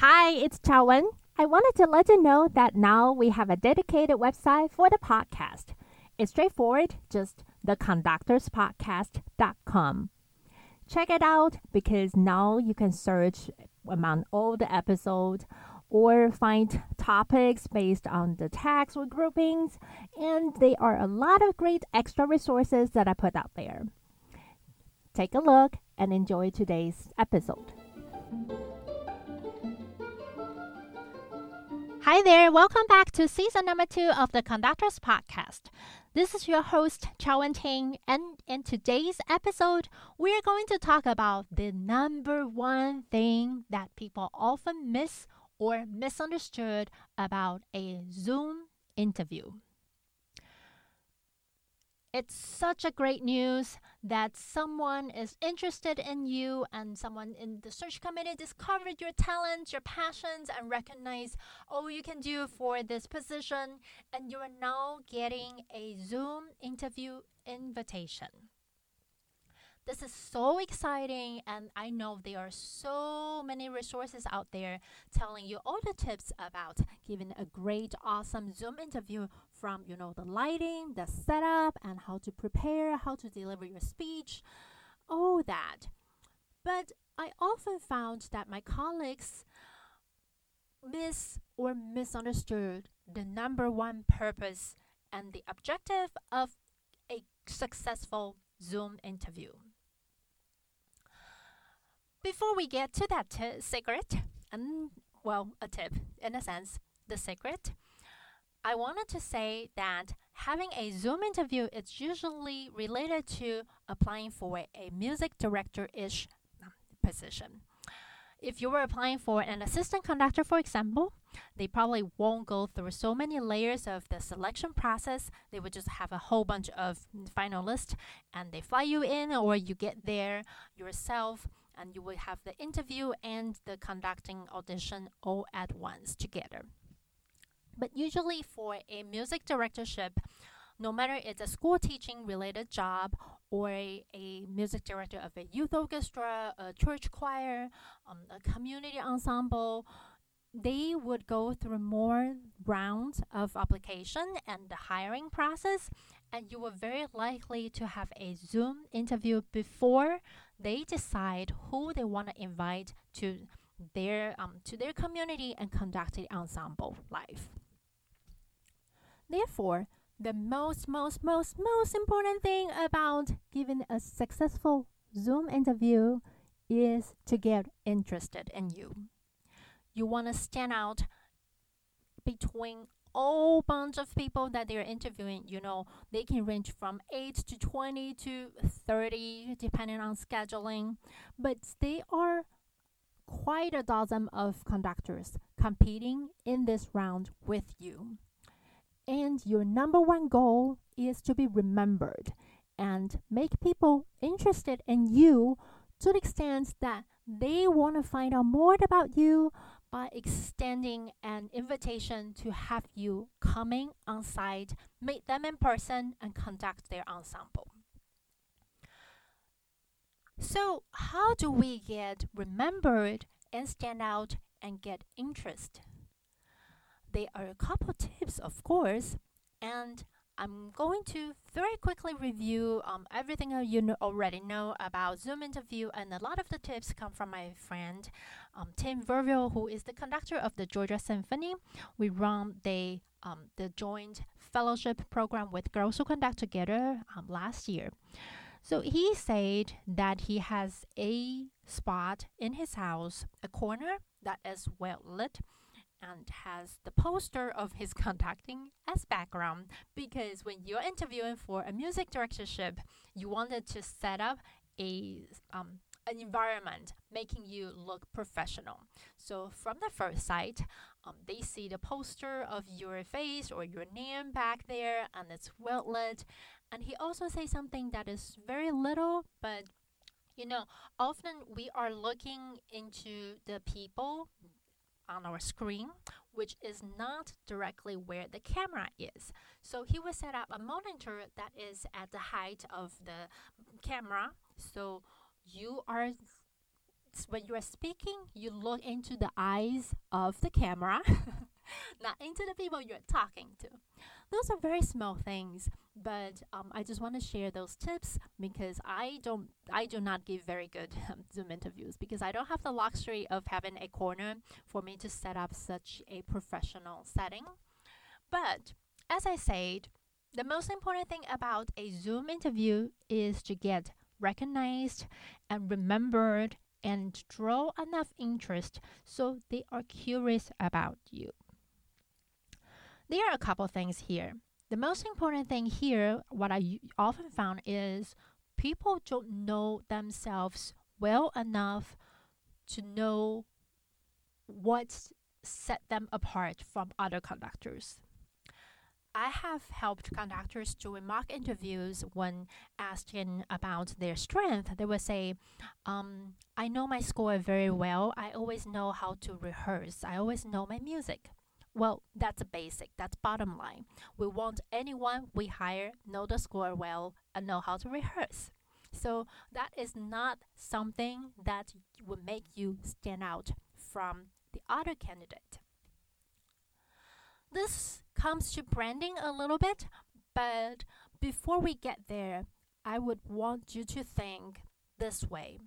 Hi, it's Chaowen. I wanted to let you know that now we have a dedicated website for the podcast. It's straightforward, just theconductorspodcast.com. Check it out because now you can search among all the episodes or find topics based on the tags or groupings, and there are a lot of great extra resources that I put out there. Take a look and enjoy today's episode. Hi there, welcome back to season number two of the Conductors Podcast. This is your host, Chaowen Ting, and in today's episode, we're going to talk about the number one thing that people often miss or misunderstood about a Zoom interview. It's such a great news that someone is interested in you and someone in the search committee discovered your talents, your passions, and recognized all you can do for this position, and you are now getting a Zoom interview invitation. This is so exciting, and I know there are so many resources out there telling you all the tips about giving a great, awesome Zoom interview from you know the lighting, the setup, and how to prepare, how to deliver your speech, all that. But I often found that my colleagues miss or misunderstood the number one purpose and the objective of a successful Zoom interview. Before we get to that t- secret, and well, a tip in a sense, the secret, I wanted to say that having a Zoom interview is usually related to applying for a music director ish um, position. If you were applying for an assistant conductor, for example, they probably won't go through so many layers of the selection process. They would just have a whole bunch of mm, finalists and they fly you in or you get there yourself and you will have the interview and the conducting audition all at once together. But usually, for a music directorship, no matter it's a school teaching related job or a, a music director of a youth orchestra, a church choir, um, a community ensemble, they would go through more rounds of application and the hiring process and you were very likely to have a zoom interview before they decide who they want to invite to their um, to their community and conduct the ensemble live. Therefore the most most most most important thing about giving a successful zoom interview is to get interested in you. You want to stand out between whole bunch of people that they're interviewing you know they can range from 8 to 20 to 30 depending on scheduling. But they are quite a dozen of conductors competing in this round with you. And your number one goal is to be remembered and make people interested in you to the extent that they want to find out more about you by extending an invitation to have you coming on site, meet them in person, and conduct their ensemble. So, how do we get remembered and stand out and get interest? There are a couple tips, of course, and I'm going to very quickly review um, everything you know, already know about Zoom interview, and a lot of the tips come from my friend um, Tim Verville, who is the conductor of the Georgia Symphony. We run the um, the joint fellowship program with Girls Who Conduct Together um, last year. So he said that he has a spot in his house, a corner that is well lit and has the poster of his conducting as background because when you're interviewing for a music directorship, you wanted to set up a um, an environment making you look professional. So from the first sight, um, they see the poster of your face or your name back there, and it's well lit. And he also says something that is very little, but you know, often we are looking into the people on our screen, which is not directly where the camera is. So he will set up a monitor that is at the height of the camera. So you are when you are speaking, you look into the eyes of the camera, not into the people you're talking to. Those are very small things, but um, I just want to share those tips because I don't, I do not give very good um, Zoom interviews because I don't have the luxury of having a corner for me to set up such a professional setting. But as I said, the most important thing about a Zoom interview is to get recognized and remembered and draw enough interest so they are curious about you. There are a couple things here. The most important thing here, what I often found is people don't know themselves well enough to know what set them apart from other conductors. I have helped conductors during mock interviews when asking about their strength. They will say, um, I know my score very well. I always know how to rehearse. I always know my music. Well, that's a basic. That's bottom line. We want anyone we hire know the score well and know how to rehearse. So that is not something that would make you stand out from the other candidate. This comes to branding a little bit, but before we get there, I would want you to think this way.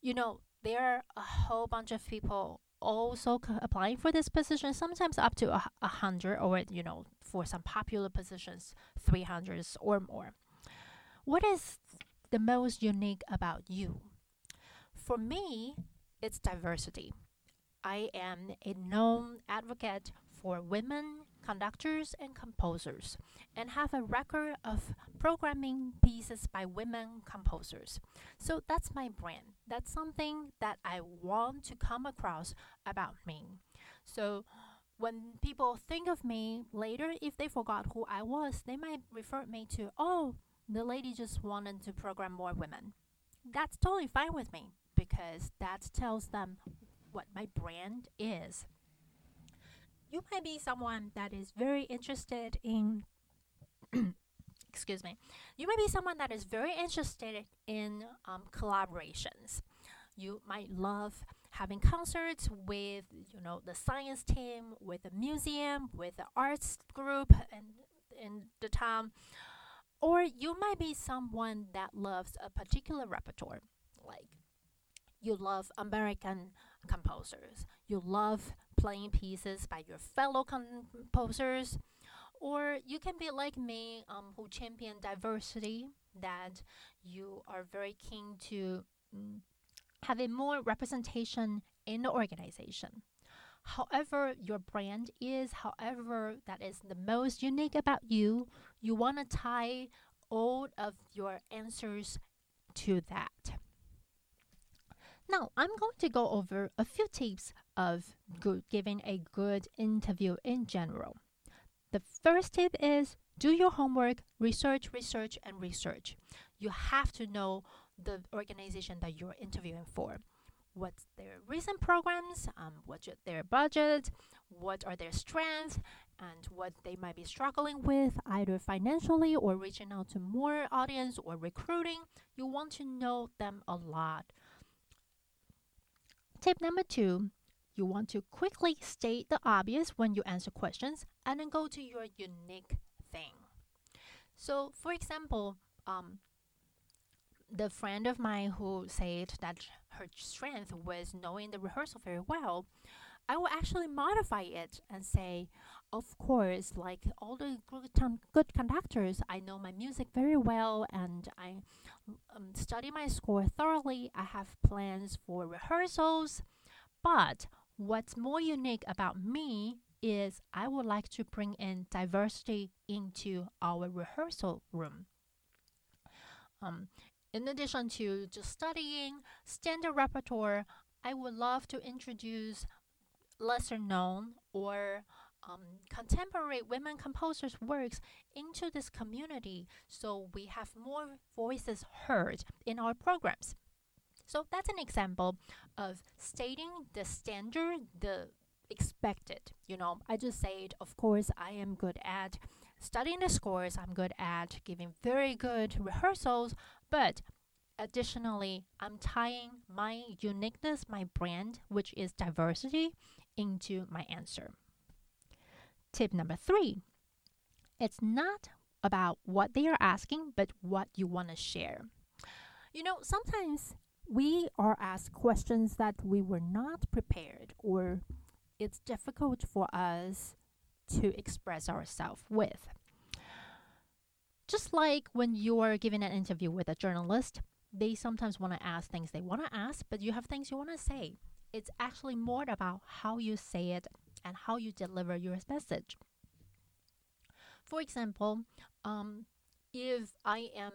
You know, there are a whole bunch of people also applying for this position, sometimes up to a, a hundred, or you know, for some popular positions, 300s or more. What is the most unique about you? For me, it's diversity. I am a known advocate for women conductors and composers and have a record of programming pieces by women composers. So that's my brand. That's something that I want to come across about me. So when people think of me later, if they forgot who I was, they might refer me to, oh, the lady just wanted to program more women. That's totally fine with me because that tells them what my brand is you might be someone that is very interested in excuse me you might be someone that is very interested in um, collaborations. You might love having concerts with you know the science team with the museum with the arts group and in the town. Or you might be someone that loves a particular repertoire like you love american composers. You love playing pieces by your fellow composers, or you can be like me, um, who champion diversity, that you are very keen to mm, have a more representation in the organization. However, your brand is, however, that is the most unique about you, you want to tie all of your answers to that. Now, I'm going to go over a few tips of good, giving a good interview in general. The first tip is do your homework, research, research, and research. You have to know the organization that you're interviewing for. What's their recent programs? Um, what's their budget? What are their strengths? And what they might be struggling with, either financially or reaching out to more audience or recruiting. You want to know them a lot Tip number two you want to quickly state the obvious when you answer questions and then go to your unique thing. So, for example, um, the friend of mine who said that her strength was knowing the rehearsal very well, I will actually modify it and say, of course, like all the good, conductors, I know my music very well and I um, study my score thoroughly. I have plans for rehearsals. But what's more unique about me is I would like to bring in diversity into our rehearsal room. Um, in addition to just studying standard repertoire, I would love to introduce lesser known or um, contemporary women composers' works into this community so we have more voices heard in our programs. So that's an example of stating the standard, the expected. You know, I just said, of course, I am good at studying the scores, I'm good at giving very good rehearsals, but Additionally, I'm tying my uniqueness, my brand, which is diversity, into my answer. Tip number three it's not about what they are asking, but what you want to share. You know, sometimes we are asked questions that we were not prepared, or it's difficult for us to express ourselves with. Just like when you are giving an interview with a journalist, they sometimes want to ask things they want to ask, but you have things you want to say. It's actually more about how you say it and how you deliver your message. For example, um, if I am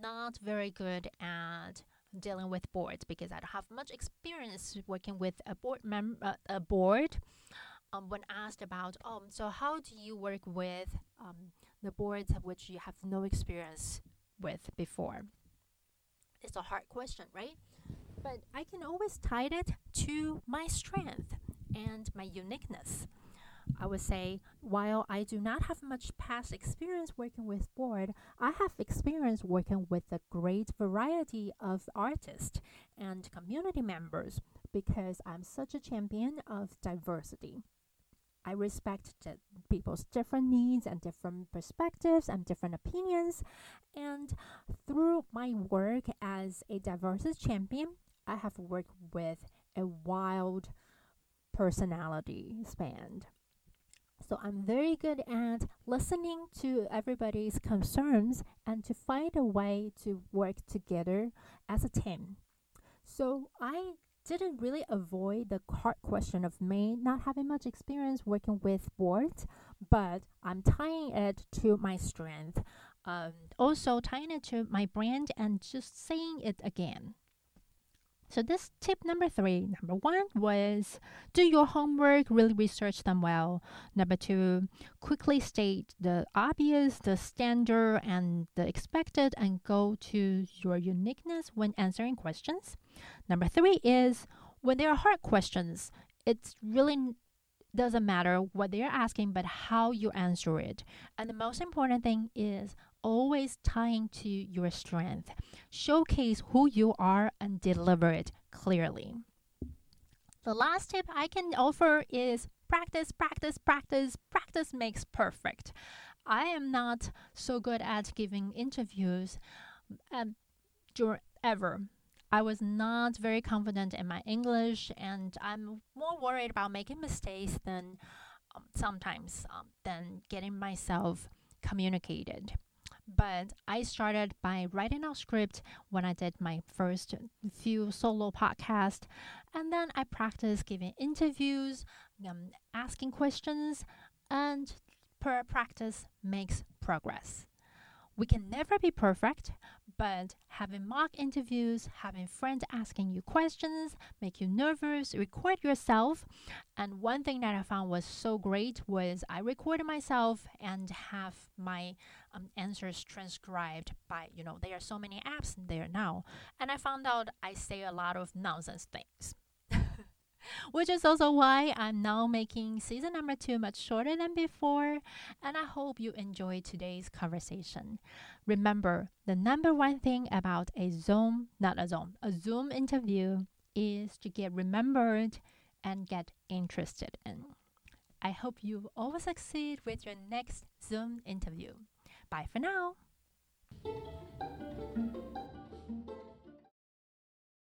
not very good at dealing with boards because I don't have much experience working with a board uh, a board, um, when asked about, um, so how do you work with um, the boards of which you have no experience with before? It's a hard question, right? But I can always tie it to my strength and my uniqueness. I would say, while I do not have much past experience working with board, I have experience working with a great variety of artists and community members because I'm such a champion of diversity. I respect people's different needs and different perspectives and different opinions. And through my work as a diversity champion, I have worked with a wild personality span. So I'm very good at listening to everybody's concerns and to find a way to work together as a team. So I didn't really avoid the hard question of me not having much experience working with boards, but I'm tying it to my strength. Um, also tying it to my brand and just saying it again. So this tip number three, number one was do your homework, really research them well. Number two, quickly state the obvious, the standard, and the expected, and go to your uniqueness when answering questions. Number three is when there are hard questions, it's really doesn't matter what they're asking, but how you answer it. And the most important thing is always tying to your strength. Showcase who you are and deliver it clearly. The last tip I can offer is practice, practice, practice. Practice makes perfect. I am not so good at giving interviews um, ever. I was not very confident in my English, and I'm more worried about making mistakes than um, sometimes um, than getting myself communicated. But I started by writing out script when I did my first few solo podcast, and then I practiced giving interviews, um, asking questions, and per practice makes progress. We can never be perfect, but having mock interviews, having friends asking you questions, make you nervous, record yourself. And one thing that I found was so great was I recorded myself and have my um, answers transcribed by, you know, there are so many apps there now. And I found out I say a lot of nonsense things which is also why I'm now making season number two much shorter than before. And I hope you enjoyed today's conversation. Remember, the number one thing about a Zoom, not a Zoom, a Zoom interview is to get remembered and get interested in. I hope you always succeed with your next Zoom interview. Bye for now.